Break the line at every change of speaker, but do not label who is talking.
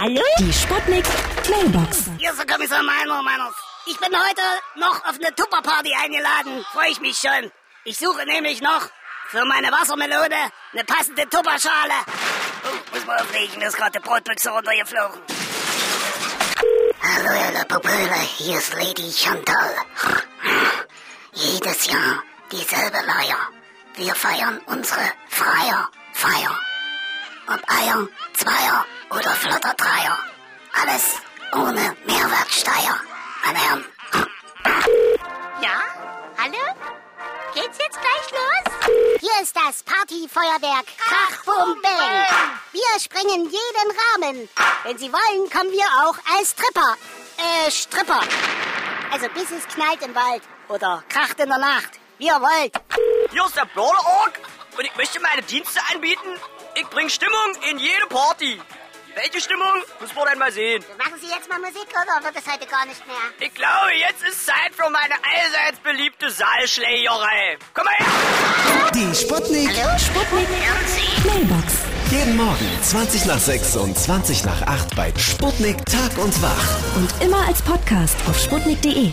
Hallo? Die Sputnik Mailbox.
Hier ist der Kommissar Meiner, Meiners. Ich bin heute noch auf eine Tupperparty eingeladen. Freue ich mich schon. Ich suche nämlich noch für meine Wassermelone eine passende Tupperschale. Oh, muss man auflegen, mir ist gerade die Brotbüchse runtergeflogen. Hallo, Herr Popöle, hier ist Lady Chantal. Jedes Jahr dieselbe Leier. Wir feiern unsere Freierfeier. Ob Eier, Zweier oder Flotter Dreier. Alles ohne Mehrwertsteuer, meine Herren.
Ja? Hallo? Geht's jetzt gleich los? Hier ist das Partyfeuerwerk Krach, Bum, Bang. Wir sprengen jeden Rahmen. Wenn Sie wollen, kommen wir auch als Tripper. Äh, Stripper. Also bis es knallt im Wald. Oder kracht in der Nacht. Wie ihr wollt.
Hier ist der Brawler-Org und ich möchte meine Dienste anbieten. Ich bringe Stimmung in jede Party. Welche Stimmung? Müssen wir dann mal sehen.
Machen Sie jetzt mal Musik oder wird es heute gar nicht mehr?
Ich glaube, jetzt ist Zeit für meine allseits beliebte Saalschlägerei. Komm mal her!
Die Sputnik.
Sputnik Mailbox.
Jeden Morgen 20 nach 6 und 20 nach 8 bei Sputnik Tag und Wach.
Und immer als Podcast auf sputnik.de.